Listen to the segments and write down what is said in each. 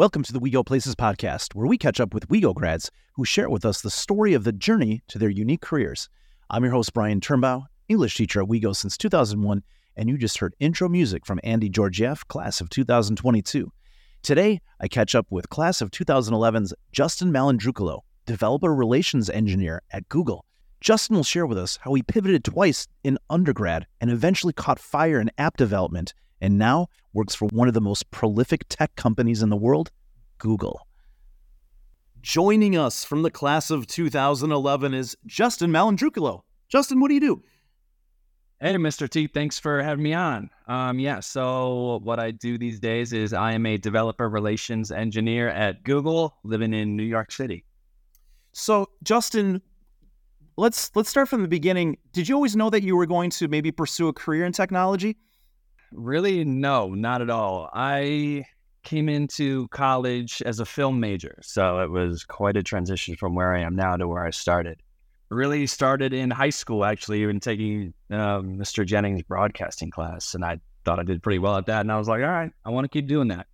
Welcome to the We Go Places podcast, where we catch up with WeGo grads who share with us the story of the journey to their unique careers. I'm your host, Brian Turnbow, English teacher at WeGo since 2001, and you just heard intro music from Andy Georgiev, class of 2022. Today, I catch up with class of 2011's Justin Malandrucculo, developer relations engineer at Google. Justin will share with us how he pivoted twice in undergrad and eventually caught fire in app development and now works for one of the most prolific tech companies in the world, Google. Joining us from the class of 2011 is Justin Malandrucculo. Justin, what do you do? Hey, Mr. T, thanks for having me on. Um, yeah, so what I do these days is I am a developer relations engineer at Google, living in New York City. So, Justin, let's let's start from the beginning. Did you always know that you were going to maybe pursue a career in technology? Really, no, not at all. I came into college as a film major, so it was quite a transition from where I am now to where I started. Really started in high school, actually, even taking um, Mr. Jennings' broadcasting class, and I thought I did pretty well at that. And I was like, all right, I want to keep doing that.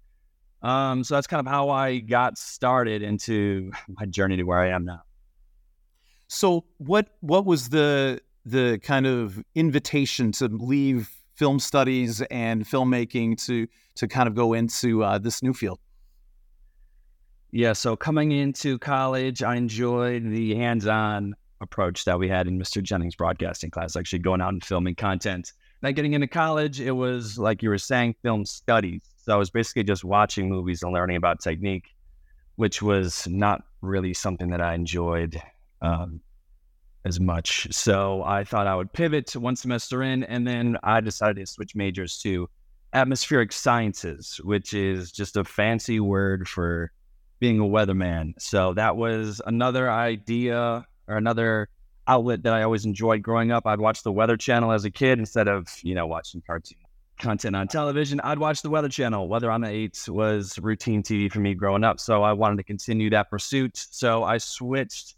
Um, so that's kind of how I got started into my journey to where I am now. So what what was the the kind of invitation to leave film studies and filmmaking to to kind of go into uh, this new field? Yeah, so coming into college, I enjoyed the hands-on approach that we had in Mr. Jennings' broadcasting class, actually going out and filming content. Then getting into college, it was like you were saying, film studies. So I was basically just watching movies and learning about technique, which was not really something that I enjoyed um, as much. So I thought I would pivot to one semester in, and then I decided to switch majors to atmospheric sciences, which is just a fancy word for being a weatherman. So that was another idea or another outlet that I always enjoyed growing up. I'd watch the Weather Channel as a kid instead of, you know, watching cartoon content on television. I'd watch the Weather Channel. Weather on the 8 was routine TV for me growing up. So I wanted to continue that pursuit. So I switched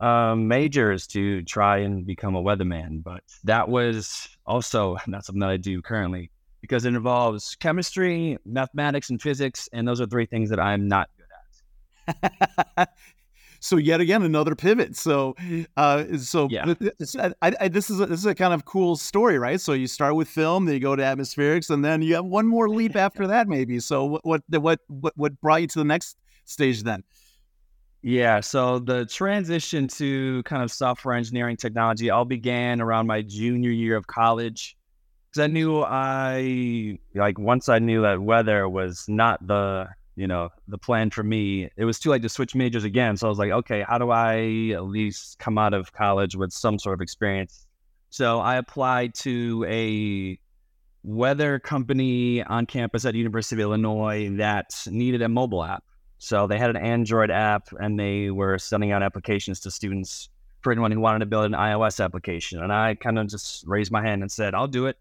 um, majors to try and become a weatherman. But that was also not something that I do currently because it involves chemistry, mathematics, and physics. And those are three things that I'm not good at. so yet again another pivot so uh so yeah. I, I, this is a, this is a kind of cool story right so you start with film then you go to atmospherics and then you have one more leap after that maybe so what what what what brought you to the next stage then yeah, so the transition to kind of software engineering technology all began around my junior year of college because I knew I like once I knew that weather was not the you know the plan for me. It was too late to switch majors again, so I was like, okay, how do I at least come out of college with some sort of experience? So I applied to a weather company on campus at University of Illinois that needed a mobile app. So they had an Android app and they were sending out applications to students for anyone who wanted to build an iOS application. And I kind of just raised my hand and said, I'll do it,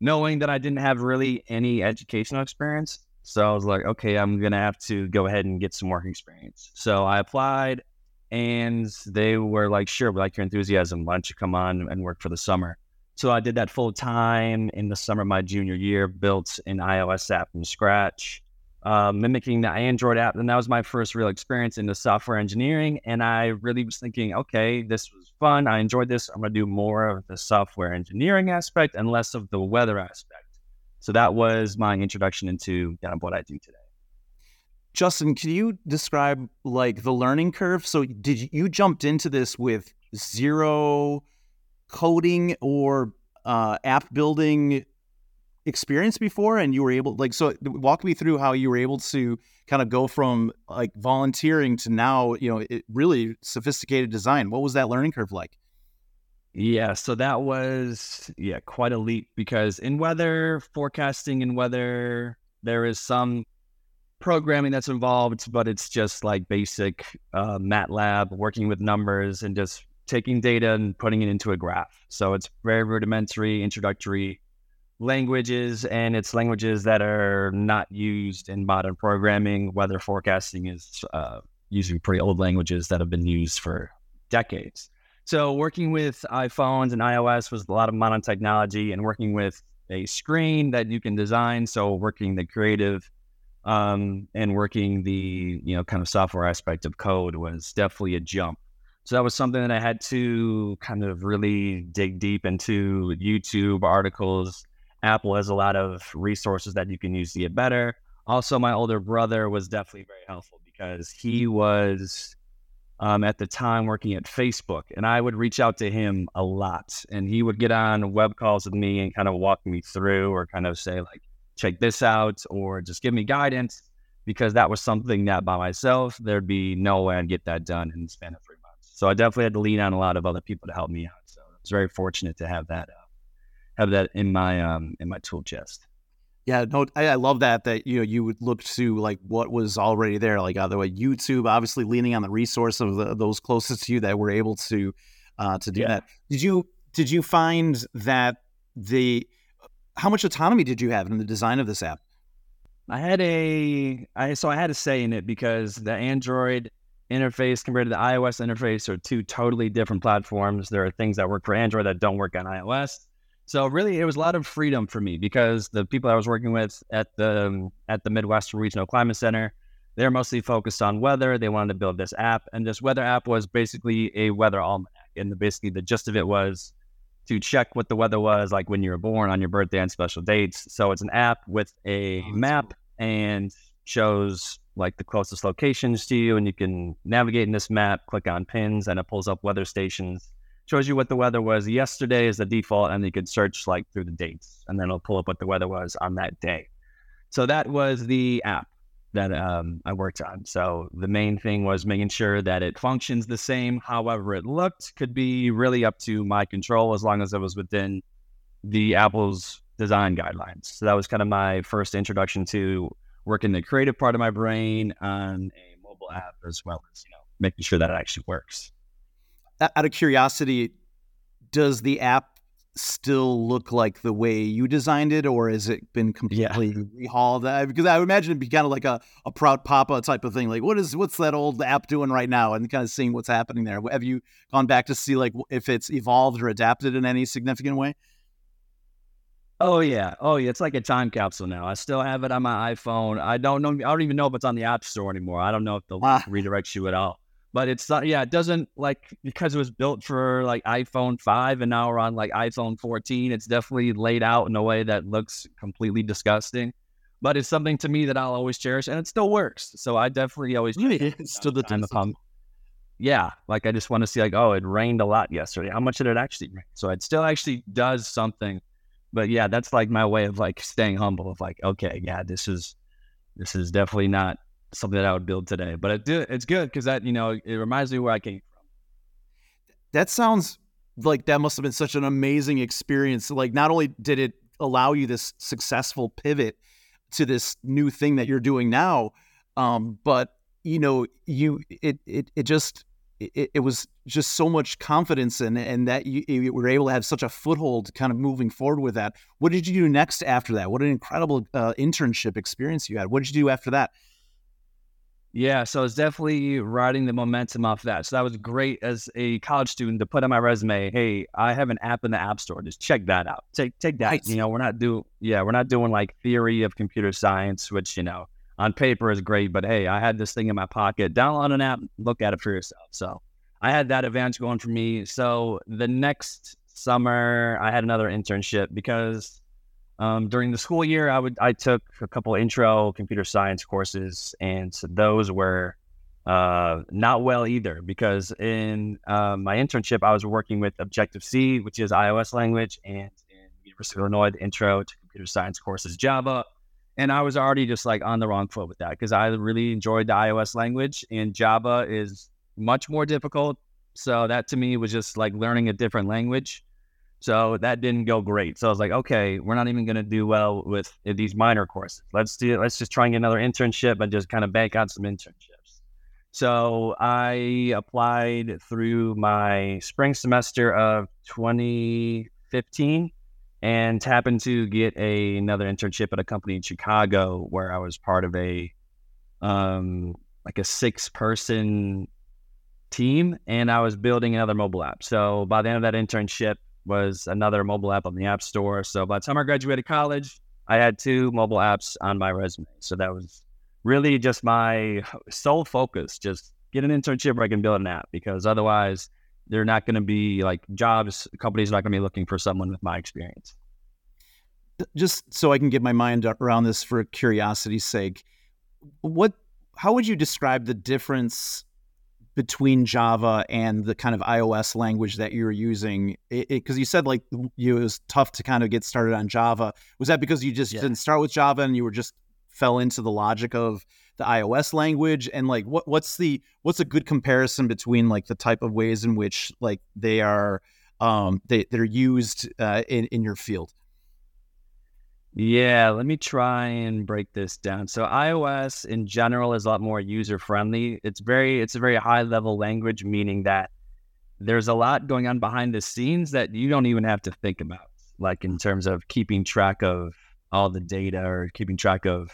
knowing that I didn't have really any educational experience. So I was like, okay, I'm going to have to go ahead and get some work experience. So I applied and they were like, sure, we like your enthusiasm. Why don't you come on and work for the summer? So I did that full time in the summer of my junior year, built an iOS app from scratch uh, mimicking the Android app. And that was my first real experience into software engineering. And I really was thinking, okay, this was fun. I enjoyed this. I'm going to do more of the software engineering aspect and less of the weather aspect. So that was my introduction into kind of what I do today. Justin, can you describe like the learning curve? So did you, you jumped into this with zero coding or uh, app building experience before and you were able like so walk me through how you were able to kind of go from like volunteering to now you know it, really sophisticated design. What was that learning curve like? Yeah so that was yeah quite a leap because in weather forecasting and weather there is some programming that's involved but it's just like basic uh, MATLAB working with numbers and just taking data and putting it into a graph. So it's very rudimentary introductory languages and it's languages that are not used in modern programming. Weather forecasting is uh, using pretty old languages that have been used for decades. So working with iPhones and iOS was a lot of modern technology and working with a screen that you can design. So working the creative um, and working the you know kind of software aspect of code was definitely a jump. So that was something that I had to kind of really dig deep into YouTube articles. Apple has a lot of resources that you can use to get better. Also, my older brother was definitely very helpful because he was um, at the time working at Facebook, and I would reach out to him a lot, and he would get on web calls with me and kind of walk me through, or kind of say like, check this out, or just give me guidance, because that was something that by myself there'd be no way I'd get that done in the span of three months. So I definitely had to lean on a lot of other people to help me out. So I was very fortunate to have that, uh, have that in my um, in my tool chest. Yeah, no, I, I, love that that you know you would look to like what was already there, like either way YouTube, obviously leaning on the resource of the, those closest to you that were able to uh, to do yeah. that. Did you did you find that the how much autonomy did you have in the design of this app? I had a I so I had a say in it because the Android interface compared to the iOS interface are two totally different platforms. There are things that work for Android that don't work on iOS so really, it was a lot of freedom for me because the people I was working with at the um, at the Midwestern Regional Climate Center, they're mostly focused on weather. They wanted to build this app, and this weather app was basically a weather almanac. And the, basically, the gist of it was to check what the weather was like when you were born on your birthday and special dates. So it's an app with a oh, map cool. and shows like the closest locations to you, and you can navigate in this map, click on pins, and it pulls up weather stations shows you what the weather was yesterday is the default, and you could search like through the dates, and then it'll pull up what the weather was on that day. So that was the app that um, I worked on. So the main thing was making sure that it functions the same. However, it looked could be really up to my control as long as it was within the Apple's design guidelines. So that was kind of my first introduction to working the creative part of my brain on a mobile app as well as you know making sure that it actually works out of curiosity, does the app still look like the way you designed it, or has it been completely yeah. rehauled? Because I would imagine it'd be kind of like a, a proud papa type of thing. Like, what is what's that old app doing right now, and kind of seeing what's happening there. Have you gone back to see like if it's evolved or adapted in any significant way? Oh yeah, oh yeah. It's like a time capsule now. I still have it on my iPhone. I don't know. I don't even know if it's on the App Store anymore. I don't know if they'll ah. redirect you at all but it's not yeah it doesn't like because it was built for like iphone 5 and now we're on like iphone 14 it's definitely laid out in a way that looks completely disgusting but it's something to me that i'll always cherish and it still works so i definitely always it's still the time come yeah like i just want to see like oh it rained a lot yesterday how much did it actually rain? So it still actually does something but yeah that's like my way of like staying humble of like okay yeah this is this is definitely not something that I would build today. But it do, it's good because that you know it reminds me where I came from. That sounds like that must have been such an amazing experience. Like not only did it allow you this successful pivot to this new thing that you're doing now, um, but you know you it it it just it, it was just so much confidence in and that you, you, were able to have such a foothold kind of moving forward with that. What did you do next after that? What an incredible uh, internship experience you had. What did you do after that? Yeah, so it's definitely riding the momentum off that. So that was great as a college student to put on my resume. Hey, I have an app in the App Store. Just check that out. Take take that. Nice. You know, we're not do yeah, we're not doing like theory of computer science, which you know on paper is great, but hey, I had this thing in my pocket. Download an app, look at it for yourself. So I had that advantage going for me. So the next summer, I had another internship because um, during the school year, I would I took a couple intro computer science courses, and those were uh, not well either because in uh, my internship I was working with Objective C, which is iOS language, and in University of Illinois, the intro to computer science course is Java, and I was already just like on the wrong foot with that because I really enjoyed the iOS language, and Java is much more difficult. So that to me was just like learning a different language. So that didn't go great. So I was like, okay, we're not even going to do well with these minor courses. Let's do let's just try and get another internship and just kind of bank on some internships. So I applied through my spring semester of 2015 and happened to get a, another internship at a company in Chicago where I was part of a um, like a six person team and I was building another mobile app. So by the end of that internship, was another mobile app on the App Store. So by the time I graduated college, I had two mobile apps on my resume. So that was really just my sole focus, just get an internship where I can build an app because otherwise they're not going to be like jobs, companies are not going to be looking for someone with my experience. Just so I can get my mind around this for curiosity's sake, what, how would you describe the difference between Java and the kind of iOS language that you were using? Because you said like you, it was tough to kind of get started on Java. Was that because you just yeah. didn't start with Java and you were just fell into the logic of the iOS language? And like, what what's the what's a good comparison between like the type of ways in which like they are um, they they're used uh, in in your field? Yeah, let me try and break this down. So iOS in general is a lot more user friendly. It's very it's a very high level language meaning that there's a lot going on behind the scenes that you don't even have to think about like in terms of keeping track of all the data or keeping track of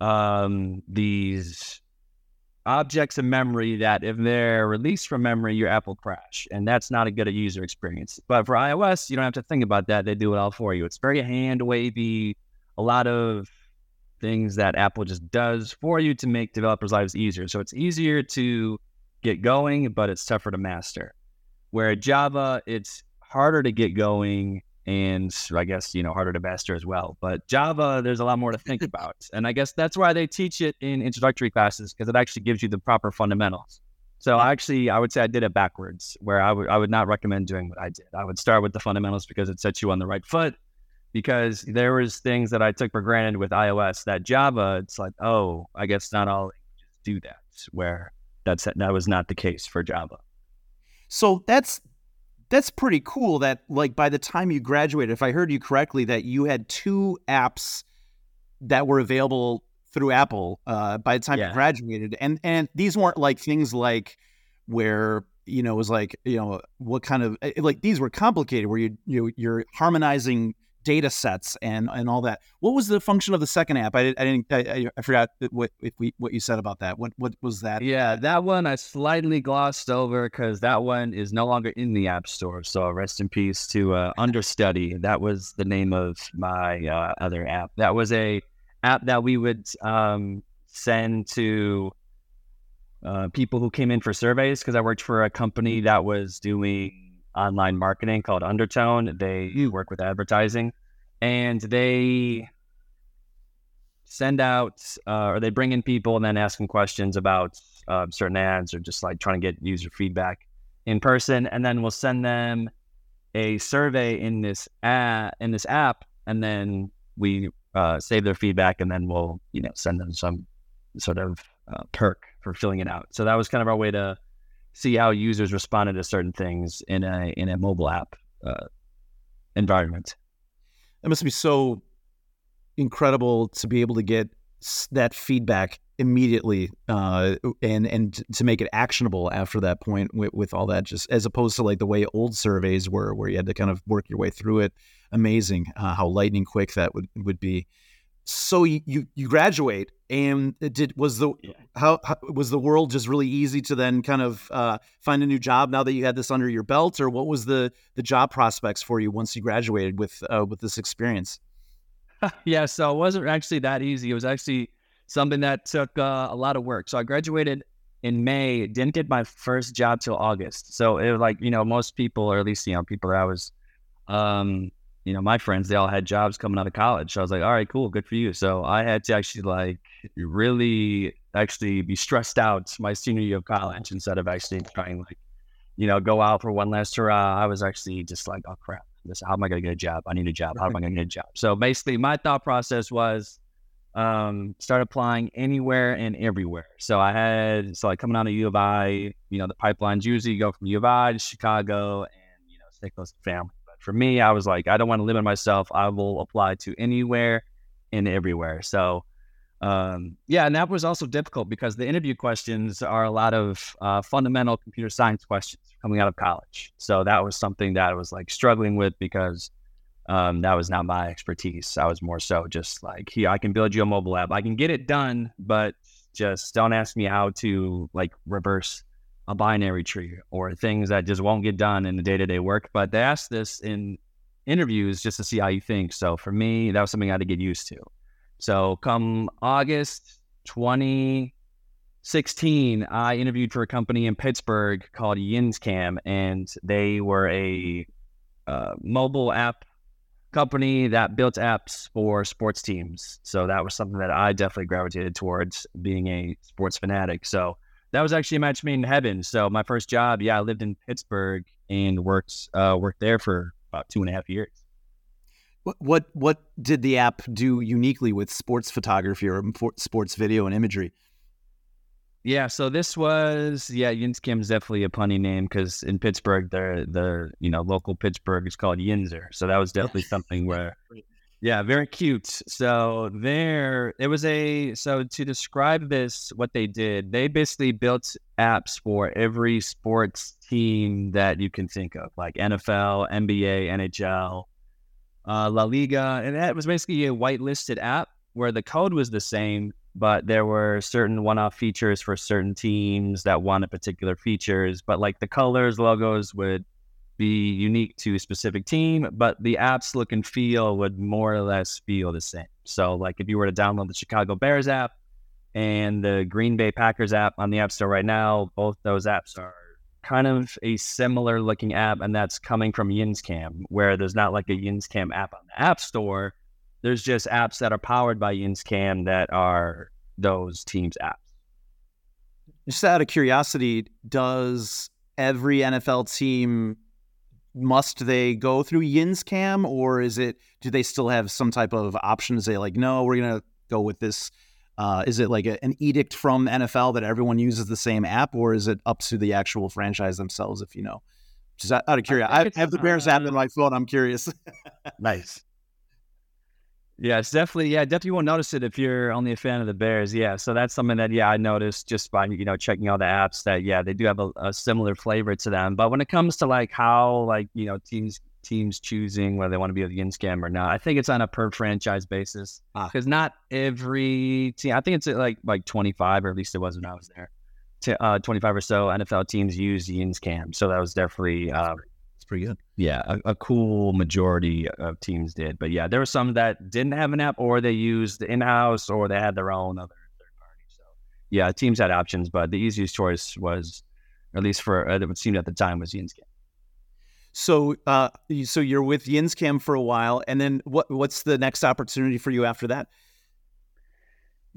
um, these objects of memory that if they're released from memory, your app will crash. And that's not a good uh, user experience. But for iOS, you don't have to think about that. They do it all for you. It's very hand wavy, a lot of things that Apple just does for you to make developers' lives easier. So it's easier to get going, but it's tougher to master. Where Java, it's harder to get going and I guess you know harder to master as well. But Java, there's a lot more to think about, and I guess that's why they teach it in introductory classes because it actually gives you the proper fundamentals. So actually, I would say I did it backwards, where I would I would not recommend doing what I did. I would start with the fundamentals because it sets you on the right foot. Because there was things that I took for granted with iOS that Java, it's like, oh, I guess not all do that. Where that's that was not the case for Java. So that's that's pretty cool that like by the time you graduated if i heard you correctly that you had two apps that were available through apple uh, by the time yeah. you graduated and and these weren't like things like where you know it was like you know what kind of eh, like these were complicated where you, you you're harmonizing data sets and and all that. What was the function of the second app? I, I didn't. I, I, forgot what if we what you said about that. What what was that? Yeah, that one I slightly glossed over because that one is no longer in the app store. So rest in peace to uh, Understudy. That was the name of my uh, other app. That was a app that we would um, send to. Uh, people who came in for surveys because I worked for a company that was doing online marketing called Undertone. They work with advertising and they send out uh, or they bring in people and then ask them questions about uh, certain ads or just like trying to get user feedback in person. And then we'll send them a survey in this app, in this app, and then we uh, save their feedback and then we'll you know send them some sort of uh, perk for filling it out. So that was kind of our way to see how users responded to certain things in a in a mobile app uh, environment. It must be so incredible to be able to get that feedback immediately uh, and and to make it actionable after that point with, with all that just as opposed to like the way old surveys were where you had to kind of work your way through it amazing uh, how lightning quick that would would be so you, you, you graduate and did was the how, how, was the world just really easy to then kind of uh, find a new job now that you had this under your belt? Or what was the the job prospects for you once you graduated with uh, with this experience? Yeah so it wasn't actually that easy. It was actually something that took uh, a lot of work. So i graduated in may. Didn't get my first job till august. So it was like you know most people or at least you know people that i was um you know, my friends, they all had jobs coming out of college. So I was like, all right, cool, good for you. So I had to actually like really actually be stressed out my senior year of college instead of actually trying like, you know, go out for one last hurrah. I was actually just like, oh crap, this how am I gonna get a job? I need a job. How am I gonna get a job? So basically my thought process was um, start applying anywhere and everywhere. So I had so like coming out of U of I, you know, the pipelines usually go from U of I to Chicago and you know, stay close to family for me, I was like, I don't want to limit myself. I will apply to anywhere and everywhere. So, um, yeah, and that was also difficult because the interview questions are a lot of uh, fundamental computer science questions coming out of college. So that was something that I was like struggling with because um, that was not my expertise. I was more so just like, here, I can build you a mobile app. I can get it done, but just don't ask me how to like reverse a binary tree or things that just won't get done in the day to day work. But they ask this in interviews just to see how you think. So for me, that was something I had to get used to. So come August, 2016, I interviewed for a company in Pittsburgh called YinzCam, and they were a uh, mobile app company that built apps for sports teams. So that was something that I definitely gravitated towards being a sports fanatic. So that was actually a match made in heaven. So my first job, yeah, I lived in Pittsburgh and worked uh, worked there for about two and a half years. What what what did the app do uniquely with sports photography or sports video and imagery? Yeah, so this was yeah, YinzCam is definitely a punny name because in Pittsburgh, the the you know local Pittsburgh is called Yinzer, so that was definitely something where yeah, very cute. So there, it was a so to describe this, what they did, they basically built apps for every sports team that you can think of, like NFL, NBA, NHL, uh, La Liga, and that was basically a whitelisted app where the code was the same, but there were certain one-off features for certain teams that wanted particular features. But like the colors, logos would be unique to a specific team, but the app's look and feel would more or less feel the same. So, like if you were to download the Chicago Bears app and the Green Bay Packers app on the App Store right now, both those apps are kind of a similar looking app, and that's coming from YinzCam, where there's not like a YinzCam app on the App Store there's just apps that are powered by YinzCam that are those teams' apps. Just out of curiosity, does every NFL team must they go through YinzCam or is it do they still have some type of option to say like no we're gonna go with this uh, is it like a, an edict from NFL that everyone uses the same app or is it up to the actual franchise themselves if you know? Just out, of curiosity I, I have the Bears app in my phone I'm curious. Nice yeah, it's definitely yeah, definitely won't notice it if you're only a fan of the Bears. Yeah, so that's something that yeah I noticed just by you know checking all the apps that yeah they do have a, a similar flavor to them. But when it comes to like how like you know teams teams choosing whether they want to be a YinzCam or not, I think it's on a per franchise basis because ah. not every team. I think it's like like 25 or at least it was when I was there. To, uh, 25 or so NFL teams use YinzCam, so that was definitely. Uh, it's pretty good. Yeah, a, a, cool majority of teams did. But yeah, there were some that didn't have an app or they used in house or they had their own other third party. So yeah, teams had options, but the easiest choice was, at least for uh, it seemed at the time, was YinzCam. So, uh, so you're with YinzCam for a while, and then what? What's the next opportunity for you after that?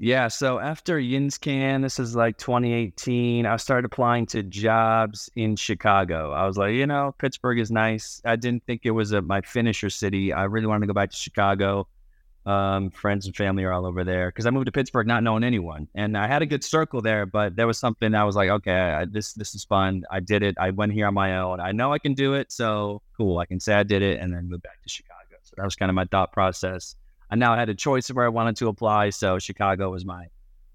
Yeah, so after YinzCam, this is like 2018, I started applying to jobs in Chicago. I was like, you know, Pittsburgh is nice. I didn't think it was a, my finisher city. I really wanted to go back to Chicago. Um, friends and family are all over there because I moved to Pittsburgh not knowing anyone, and I had a good circle there. But there was something I was like, okay, I, this this is fun. I did it. I went here on my own. I know I can do it, so cool. I can say I did it, and then move back to Chicago. So that was kind of my thought process. I now had a choice of where I wanted to apply. So Chicago was my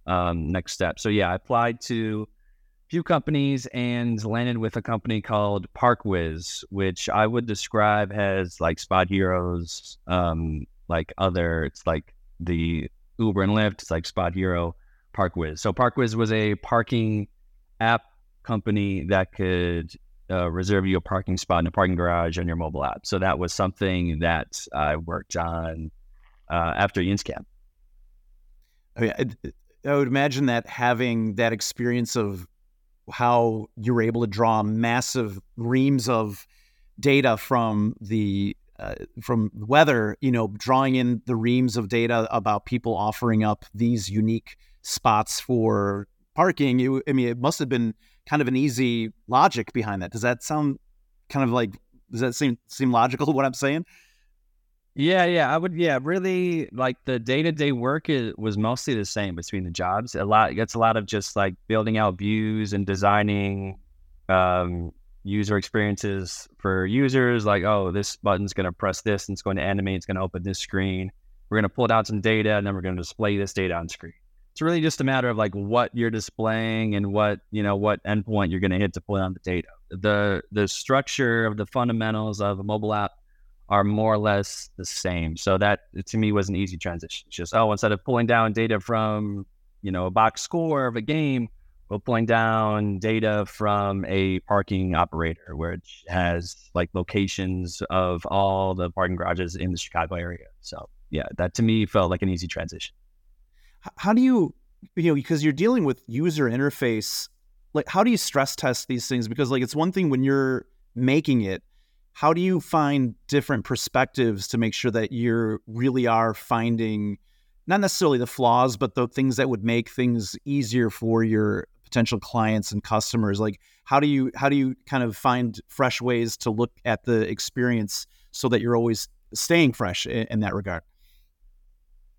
um, next step. So yeah, I applied to a few companies and landed with a company called ParkWhiz, which I would describe as like SpotHeroes, um, like other, it's like the Uber and Lyft, it's like Spot Hero, ParkWhiz. So ParkWhiz was a parking app company that could uh, reserve you a parking spot in a parking garage on your mobile app. So that was something that I worked on uh, after YinzCam. I mean, I, I would imagine that having that experience of how you were able to draw massive reams of data from the uh, from weather, you know, drawing in the reams of data about people offering up these unique spots for parking. I mean, it must have been kind of an easy logic behind that. Does that sound kind of like? Does that seem seem logical? What I'm saying? Yeah, yeah, I would. Yeah, really, like the day to day work is, was mostly the same between the jobs. A lot, it's a lot of just like building out views and designing um, user experiences for users. Like, oh, this button's going to press this and it's going to animate. It's going to open this screen. We're going to pull down some data and then we're going to display this data on screen. It's really just a matter of like what you're displaying and what you know what endpoint you're going to hit to pull out the data. The the structure of the fundamentals of a mobile app are more or less the same. So that to me was an easy transition. It's just oh, instead of pulling down data from you know a box score of a game, we're pulling down data from a parking operator, which has like locations of all the parking garages in the Chicago area. So yeah, that to me felt like an easy transition. How do you you know, because you're dealing with user interface, like how do you stress test these things? Because like it's one thing when you're making it, how do you find different perspectives to make sure that you really are finding not necessarily the flaws, but the things that would make things easier for your potential clients and customers? Like how do you how do you kind of find fresh ways to look at the experience so that you're always staying fresh in, in that regard?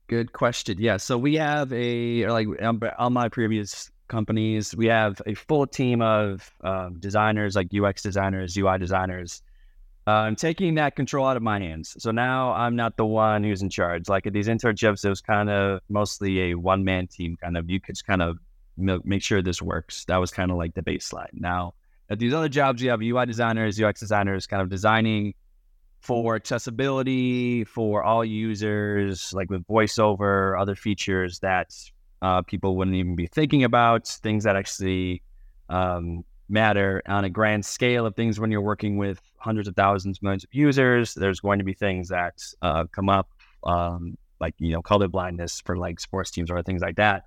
Good question. Yeah. So we have a like um, on my previous companies, we have a full team of um, designers, like UX designers, UI designers. Uh, I'm taking that control out of my hands. So now I'm not the one who's in charge. Like at these internships, it was kind of mostly a one man team. Kind of you could just kind of make sure this works. That was kind of like the baseline. Now at these other jobs, you have UI designers, UX designers, kind of designing for accessibility for all users, like with voiceover, other features that uh, people wouldn't even be thinking about, things that actually um, matter on a grand scale of things when you're working with hundreds of thousands, millions of users. There's going to be things that uh, come up, um, like you know, color blindness for like sports teams or things like that.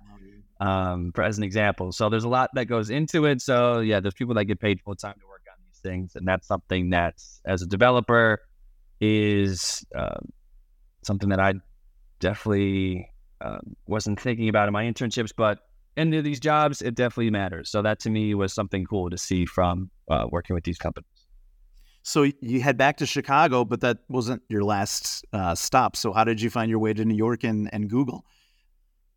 Um, for as an example, so there's a lot that goes into it. So yeah, there's people that get paid full time to work on these things, and that's something that as a developer is uh, something that I definitely uh, wasn't thinking about in my internships, but into these jobs, it definitely matters. So that to me was something cool to see from uh, working with these companies. So you head back to Chicago, but that wasn't your last uh, stop. So how did you find your way to New York and, and Google?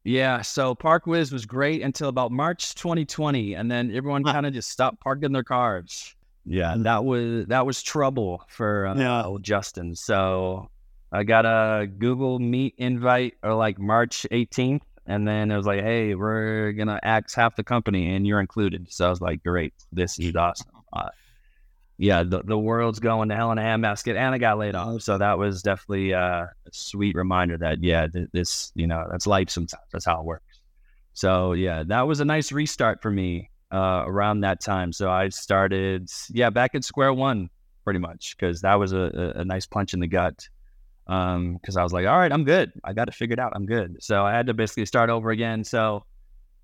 Yeah, so ParkWhiz was great until about March 2020, and then everyone kind of just stopped parking their cars. Yeah, that was that was trouble for uh, yeah. old Justin. So I got a Google Meet invite or like March 18th, and then it was like, hey, we're gonna axe half the company, and you're included. So I was like, great, this is awesome. Uh, yeah, the, the world's going to hell in a handbasket, and I got laid off. So that was definitely uh, a sweet reminder that yeah, th- this you know that's life. Sometimes that's how it works. So yeah, that was a nice restart for me uh, around that time. So I started, yeah, back at square one pretty much because that was a, a, nice punch in the gut. Because um, I was like, all right, I'm good. I got it figured out. I'm good. So I had to basically start over again. So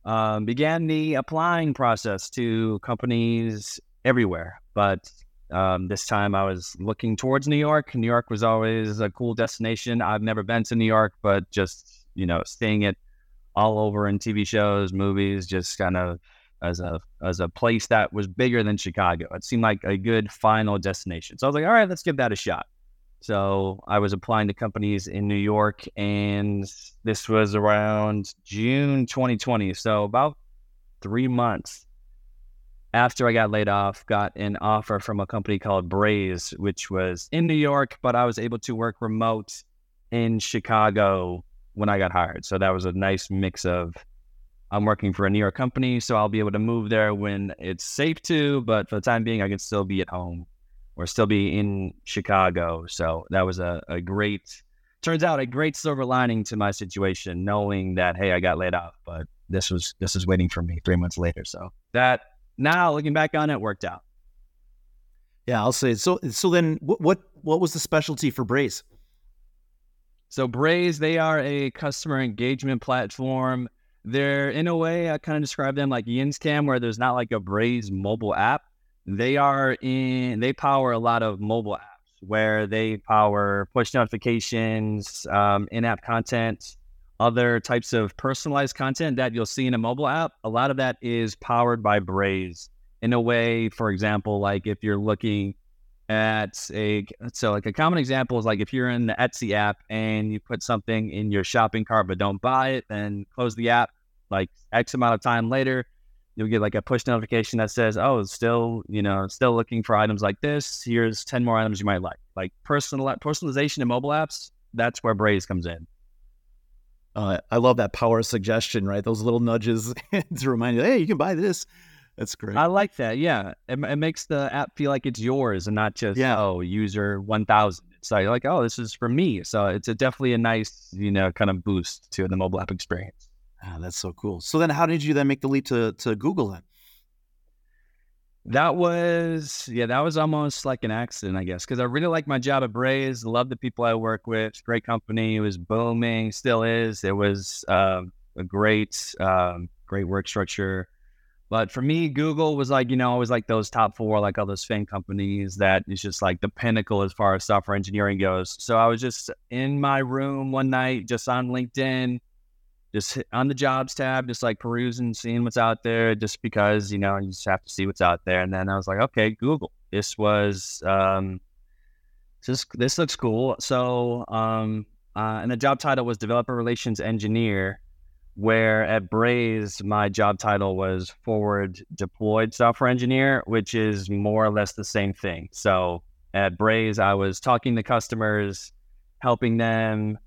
um, began the applying process to companies everywhere. But um, this time I was looking towards New York. New York was always a cool destination. I've never been to New York, but just, you know, seeing it all over in TV shows, movies, just kind of as a as a place that was bigger than Chicago. It seemed like a good final destination. So I was like, all right, let's give that a shot. So I was applying to companies in New York, and this was around June 2020. So about three months after I got laid off, got an offer from a company called Braze, which was in New York, but I was able to work remote in Chicago when I got hired. So that was a nice mix of I'm working for a New York company, so I'll be able to move there when it's safe to. But for the time being, I can still be at home or still be in Chicago. So that was a, a great, turns out a great silver lining to my situation, knowing that hey, I got laid off, but this was this is waiting for me three months later. So that now looking back on it, worked out. Yeah, I'll say so. So then, what what, what was the specialty for Braze? So Braze, they are a customer engagement platform they're in a way I kind of describe them like YinzCam, where there's not like a Braze mobile app. They are in they power a lot of mobile apps where they power push notifications, um, in-app content, other types of personalized content that you'll see in a mobile app. A lot of that is powered by Braze. In a way, for example, like if you're looking at a so like a common example is like if you're in the Etsy app and you put something in your shopping cart but don't buy it, then close the app like X amount of time later, you'll get like a push notification that says, "Oh, still, you know, still looking for items like this. Here's ten more items you might like." Like personal personalization in mobile apps. That's where Braze comes in. Uh, I love that power of suggestion, right? Those little nudges to remind you, "Hey, you can buy this." That's great. I like that. Yeah, it, it makes the app feel like it's yours and not just yeah. oh user one thousand. So you're like oh this is for me. So it's a definitely a nice you know kind of boost to the mobile app experience. Ah, that's so cool. So then, how did you then make the leap to to Google then? That was yeah, that was almost like an accident, I guess, because I really like my job at Braze. Love the people I work with. Great company. It was booming, still is. It was uh, a great, um, great work structure. But for me, Google was like, you know, always like those top four, like all those FAANG companies that is just like the pinnacle as far as software engineering goes. So I was just in my room one night, just on LinkedIn, just on the jobs tab, just like perusing, seeing what's out there, just because, you know, you just have to see what's out there. And then I was like, okay, Google. This was, um, this, this looks cool. So, um, uh, and the job title was developer relations engineer where at Braze, my job title was forward deployed software engineer, which is more or less the same thing. So at Braze, I was talking to customers, helping them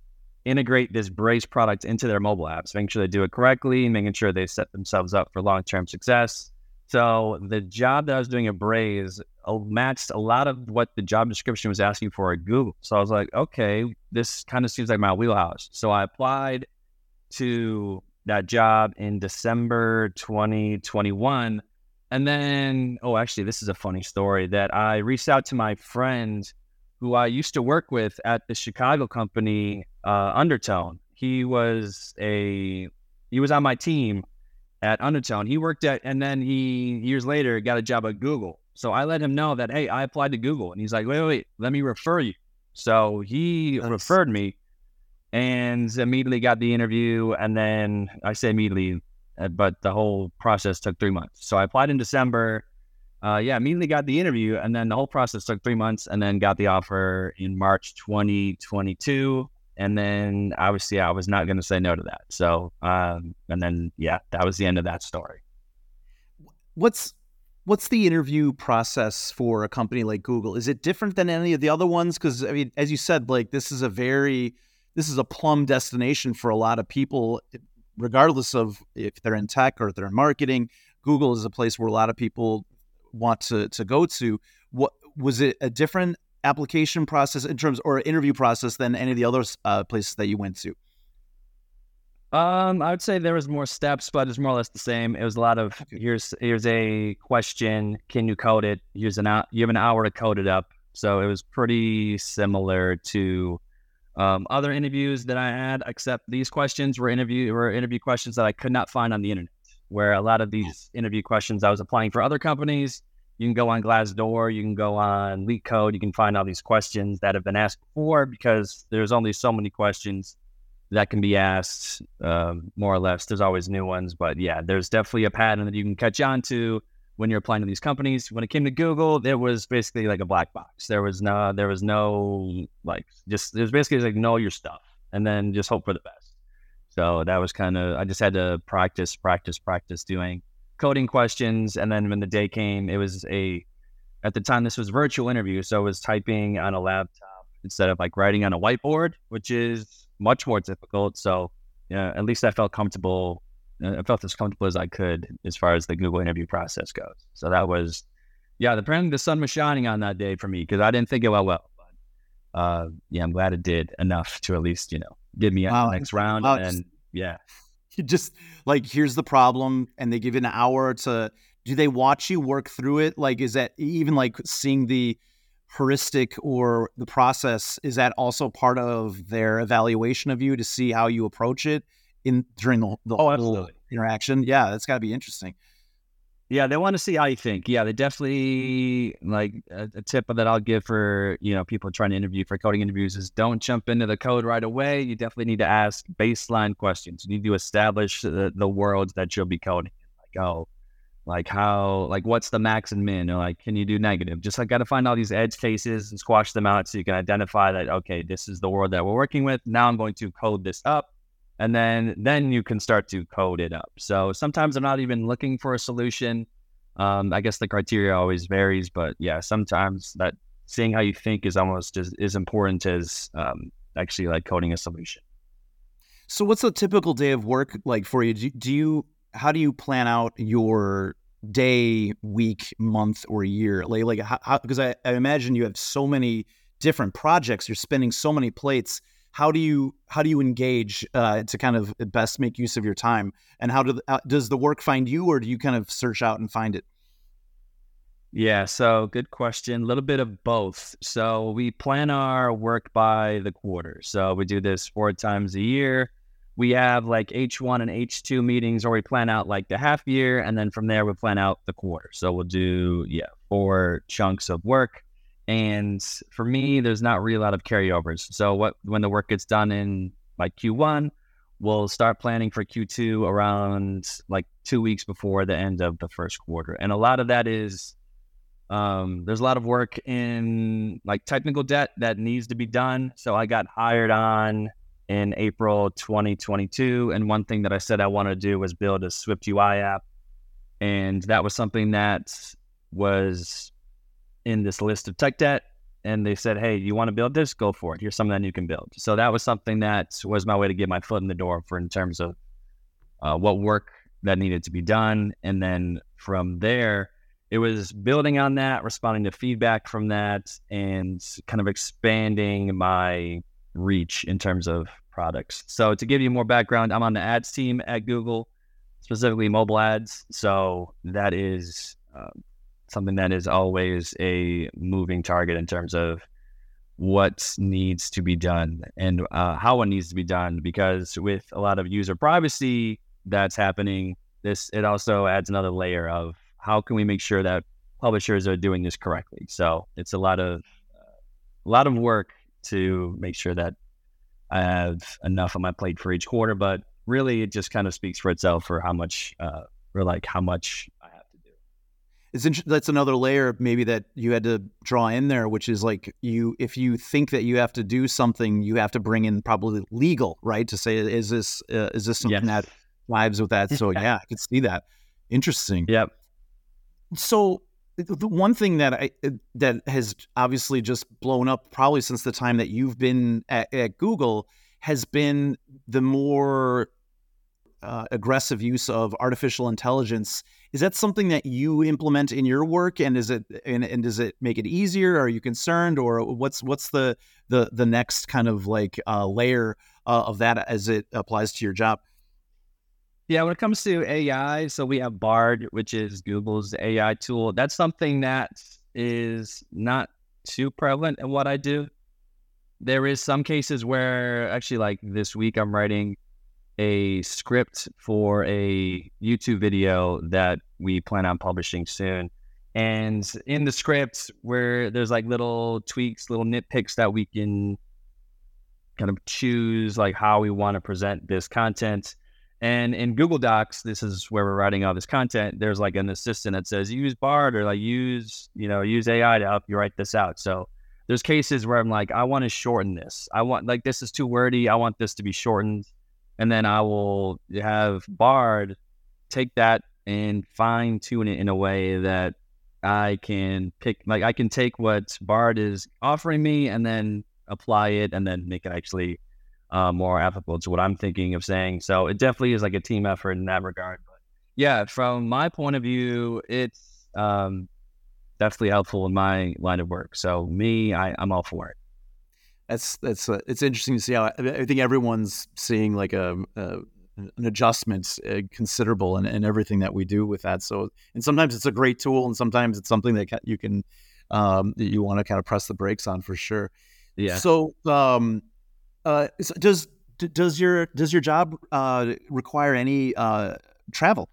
integrate this Braze product into their mobile apps, making sure they do it correctly, making sure they set themselves up for long term success. So the job that I was doing at Braze uh, matched a lot of what the job description was asking for at Google. So I was like, okay, this kind of seems like my wheelhouse. So I applied to that job in December 2021. And then, oh, actually, this is a funny story that I reached out to my friend who I used to work with at the Chicago company, uh, Undertone. He was a he was on my team at Undertone. He worked at, and then he years later got a job at Google. So I let him know that hey, I applied to Google, and he's like, wait, wait, wait let me refer you. So he That's... referred me, and immediately got the interview. And then I say immediately, uh, but the whole process took three months. So I applied in December. Uh, yeah, immediately got the interview, and then the whole process took three months, and then got the offer in March 2022. And then obviously, I was not going to say no to that. So, um, and then yeah, that was the end of that story. What's what's the interview process for a company like Google? Is it different than any of the other ones? Because I mean, as you said, like this is a very this is a plum destination for a lot of people, regardless of if they're in tech or if they're in marketing. Google is a place where a lot of people want to to go to. What was it a different application process in terms or interview process than any of the other uh, places that you went to? Um, I would say there was more steps, but it's more or less the same. It was a lot of here's here's a question, can you code it? Here's an hour, you have an hour to code it up. So it was pretty similar to um, other interviews that I had, except these questions were interview were interview questions that I could not find on the internet. Where a lot of these interview questions I was applying for other companies, you can go on Glassdoor, you can go on LeetCode, you can find all these questions that have been asked before because there's only so many questions that can be asked, um, more or less. There's always new ones, but yeah, there's definitely a pattern that you can catch on to when you're applying to these companies. When it came to Google, it was basically like a black box. There was no, there was no like just was basically like know your stuff and then just hope for the best. So that was kind of I just had to practice, practice, practice doing coding questions, and then when the day came, it was a at the time this was virtual interview, so I was typing on a laptop instead of like writing on a whiteboard, which is much more difficult. So yeah, at least I felt comfortable I felt as comfortable as I could as far as the Google interview process goes. So that was, yeah, apparently the sun was shining on that day for me because I didn't think it went well. But uh, yeah, I'm glad it did enough to at least, you know, get me wow. next round. Wow. And yeah. You just like, here's the problem. And they give you an hour to, do they watch you work through it? Like, is that even like seeing the, heuristic or the process is that also part of their evaluation of you to see how you approach it in during the, the oh, whole interaction. Yeah, that's got to be interesting. Yeah, they want to see how you think. Yeah, they definitely like a, a, tip that I'll give for you know people trying to interview for coding interviews is don't jump into the code right away. You definitely need to ask baseline questions. You need to establish the, the worlds that you'll be coding. Like oh, like how like what's the max and min or like can you do negative? Just like got to find all these edge cases and squash them out so you can identify that okay this is the world that we're working with. Now I'm going to code this up and then then you can start to code it up. So sometimes I'm not even looking for a solution. Um, I guess the criteria always varies, but yeah, sometimes that seeing how you think is almost as, as important as um, actually like coding a solution. So what's a typical day of work like for you? Do, do you how do you plan out your day, week, month, or year? Like, like how, because I, I imagine you have so many different projects. You're spinning so many plates how do you how do you engage uh, to kind of best make use of your time and how do, uh, does the work find you or do you kind of search out and find it yeah so good question a little bit of both so we plan our work by the quarter so we do this four times a year we have like H1 and H2 meetings or we plan out like the half year. And then from there, we plan out the quarter. So we'll do, yeah, four chunks of work. And for me, there's not really a lot of carryovers. So what when the work gets done in like Q1, we'll start planning for Q2 around like two weeks before the end of the first quarter. And a lot of that is um, there's a lot of work in like technical debt that needs to be done. So I got hired on in April 2022. And one thing that I said I wanted to do was build a Swift UI app. And that was something that was in this list of tech debt. And they said, hey, you want to build this? Go for it. Here's something that you can build. So that was something that was my way to get my foot in the door for in terms of uh, what work that needed to be done. And then from there, it was building on that, responding to feedback from that, and kind of expanding my reach in terms of products. So to give you more background, I'm on the ads team at Google, specifically mobile ads. So that is uh, something that is always a moving target in terms of what needs to be done and uh, how it needs to be done. Because with a lot of user privacy that's happening, this it also adds another layer of how can we make sure that publishers are doing this correctly. So it's a lot of uh, a lot of work to make sure that I have enough on my plate for each quarter, but really it just kind of speaks for itself for how much, uh, or like how much I have to do. It's int- that's another layer maybe that you had to draw in there, which is like you, if you think that you have to do something, you have to bring in probably legal, right? To say, is this, uh, is this something yes. that lives with that? So yeah, I could see that. Interesting. Yep. So the one thing that I uh, that has obviously just blown up probably since the time that you've been at, at Google has been the more uh, aggressive use of artificial intelligence. Is that something that you implement in your work, and is it and, and does it make it easier? Are you concerned, or what's what's the the the next kind of like uh, layer uh, of that as it applies to your job? Yeah, when it comes to AI, so we have Bard, which is Google's AI tool. That's something that is not too prevalent in what I do. There is some cases where actually like this week I'm writing a script for a YouTube video that we plan on publishing soon. And in the script where there's like little tweaks, little nitpicks that we can kind of choose like how we want to present this content and in Google Docs, this is where we're writing all this content. There's like an assistant that says use Bard or like use, you know, use AI to help you write this out. So there's cases where I'm like, I want to shorten this. I want like this is too wordy. I want this to be shortened. And then I will have Bard take that and fine tune it in a way that I can pick like I can take what Bard is offering me and then apply it and then make it actually uh, more applicable to what I'm thinking of saying. So it definitely is like a team effort in that regard. But yeah, from my point of view, it's um, definitely helpful in my line of work. So me, I, I'm all for it. That's that's uh, it's interesting to see how I, think everyone's seeing like a, a an adjustment uh, considerable in, in, everything that we do with that. So and sometimes it's a great tool, and sometimes it's something that you can um, that you want to kind of press the brakes on for sure. Yeah. So um, uh, does does your does your job uh, require any uh, travel?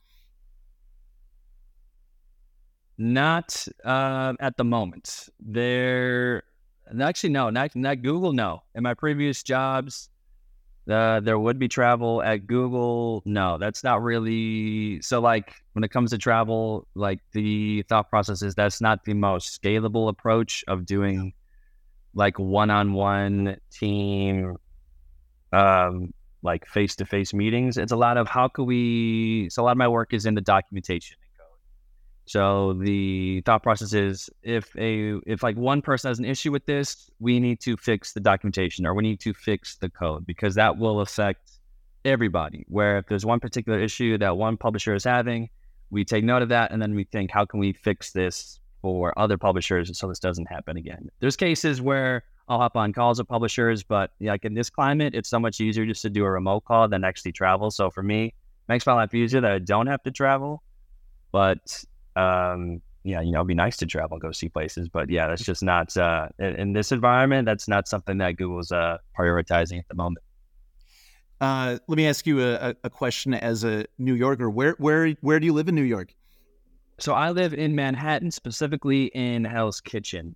Not uh, at the moment. There, actually, no, not not Google. No, in my previous jobs, uh, there would be travel at Google. No, that's not really. So, like when it comes to travel, like the thought process is that's not the most scalable approach of doing like one-on-one team um, like face-to-face meetings it's a lot of how can we so a lot of my work is in the documentation so the thought process is if a if like one person has an issue with this we need to fix the documentation or we need to fix the code because that will affect everybody where if there's one particular issue that one publisher is having we take note of that and then we think how can we fix this for other publishers so this doesn't happen again. There's cases where I'll hop on calls with publishers, but like in this climate, it's so much easier just to do a remote call than actually travel. So for me, makes my life easier that I don't have to travel. But um, yeah, you know, it'd be nice to travel and go see places. But yeah, that's just not uh, in, in, this environment. That's not something that Google's uh, prioritizing at the moment. Uh, let me ask you a, a question as a New Yorker. Where where where do you live in New York? So I live in Manhattan, specifically in Hell's Kitchen.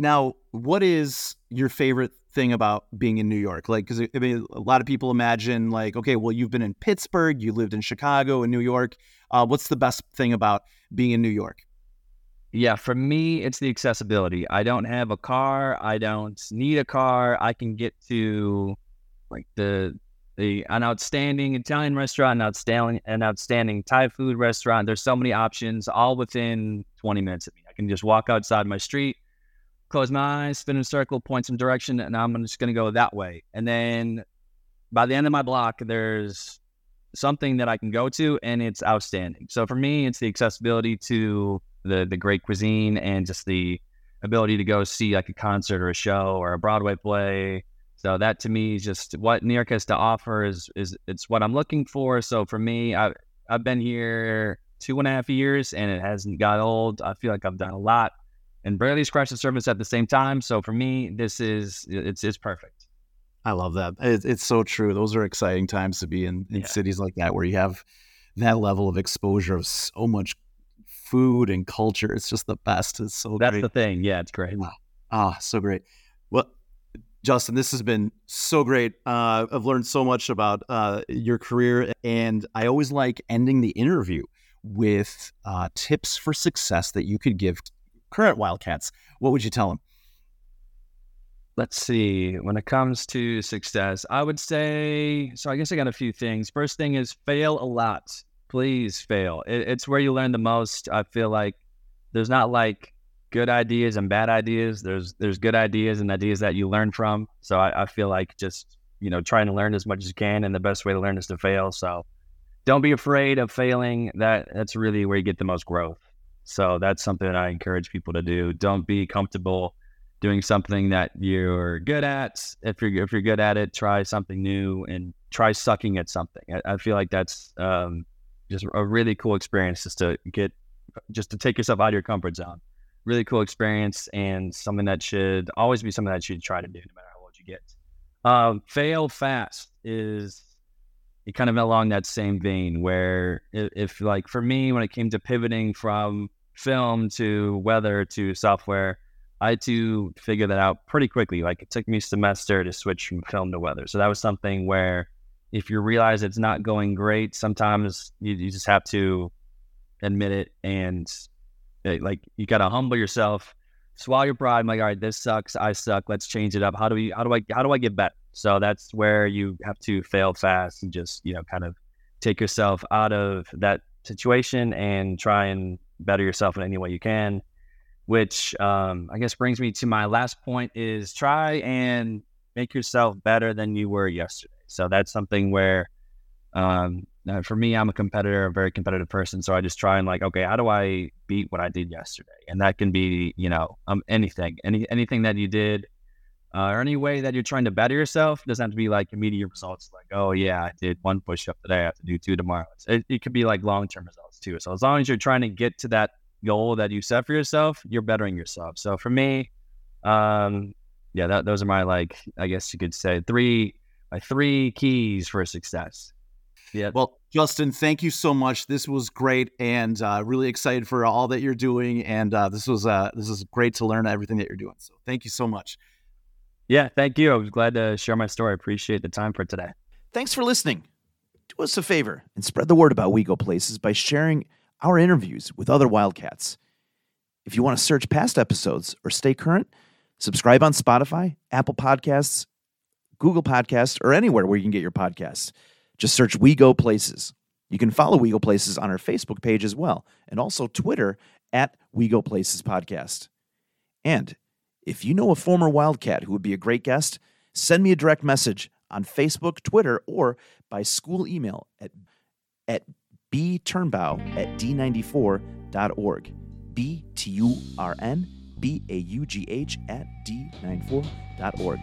Now, what is your favorite thing about being in New York? Like, because I mean, a lot of people imagine, like, okay, well, you've been in Pittsburgh, you lived in Chicago and New York. Uh, what's the best thing about being in New York? Yeah, for me, it's the accessibility. I don't have a car. I don't need a car. I can get to like the the an outstanding Italian restaurant, an outstanding an outstanding Thai food restaurant. There's so many options, all within 20 minutes of me. I can just walk outside my street, close my eyes, spin in a circle, point some direction, and I'm just gonna go that way. And then by the end of my block, there's something that I can go to, and it's outstanding. So for me, it's the accessibility to the the great cuisine and just the ability to go see like a concert or a show or a Broadway play. So that to me is just what New York has to offer is is it's what I'm looking for. So for me, I I've been here two and a half years and it hasn't got old. I feel like I've done a lot and barely scratched the surface at the same time. So for me, this is it's it's perfect. I love that. It's, it's so true. Those are exciting times to be in, in yeah. cities like that where you have that level of exposure of so much food and culture. It's just the best. It's so that's great. the thing. Yeah, it's great. Ah, oh, so great. Well, Justin, this has been so great. Uh, I've learned so much about uh, your career, and I always like ending the interview with uh, tips for success that you could give current Wildcats. What would you tell them? Let's see. When it comes to success, I would say so. I guess I got a few things. First thing is fail a lot please fail. It, it's where you learn the most. I feel like there's not like good ideas and bad ideas. There's there's good ideas and ideas that you learn from. So I, I feel like just you know trying to learn as much as you can, and the best way to learn is to fail. So don't be afraid of failing. That that's really where you get the most growth. So that's something I encourage people to do. Don't be comfortable doing something that you're good at. If you're if you're good at it, try something new and try sucking at something. I, I feel like that's um, just a really cool experience just to get just to take yourself out of your comfort zone. Really cool experience and something that should always be something that you try to do no matter how old you get. Um, fail fast is it kind of along that same vein where if, if like for me when it came to pivoting from film to weather to software, I had to figure that out pretty quickly. Like it took me a semester to switch from film to weather. So that was something where if you realize it's not going great, sometimes you, you just have to admit it and eh, like you got to humble yourself, swallow your pride. I'm like, all right, this sucks. I suck. Let's change it up. How do we? How do I? How do I get better? So that's where you have to fail fast and just you know kind of take yourself out of that situation and try and better yourself in any way you can. Which um, I guess brings me to my last point: is try and make yourself better than you were yesterday. So that's something where, um, uh, for me, I'm a competitor, a very competitive person. So I just try and like, okay, how do I beat what I did yesterday? And that can be, you know, um, anything, any anything that you did, uh, or any way that you're trying to better yourself. It doesn't have to be like immediate results, like, oh yeah, I did one push up today, I have to do two tomorrow. It, it could be like long term results too. So as long as you're trying to get to that goal that you set for yourself, you're bettering yourself. So for me, um, yeah, that, those are my like, I guess you could say three my three keys for success. Yeah. Well, Justin, thank you so much. This was great, and uh, really excited for all that you're doing. And uh, this was uh, this is great to learn everything that you're doing. So, thank you so much. Yeah, thank you. I was glad to share my story. I appreciate the time for today. Thanks for listening. Do us a favor and spread the word about We Go Places by sharing our interviews with other Wildcats. If you want to search past episodes or stay current, subscribe on Spotify, Apple Podcasts, Google Podcasts, or anywhere where you can get your podcasts. Just search We Go Places. You can follow We Go Places on our Facebook page as well, and also Twitter at We Go Places Podcast. And if you know a former Wildcat who would be a great guest, send me a direct message on Facebook, Twitter, or by school email at, at bturnbaugh at d94.org. B T U R N B A U G H at d94.org.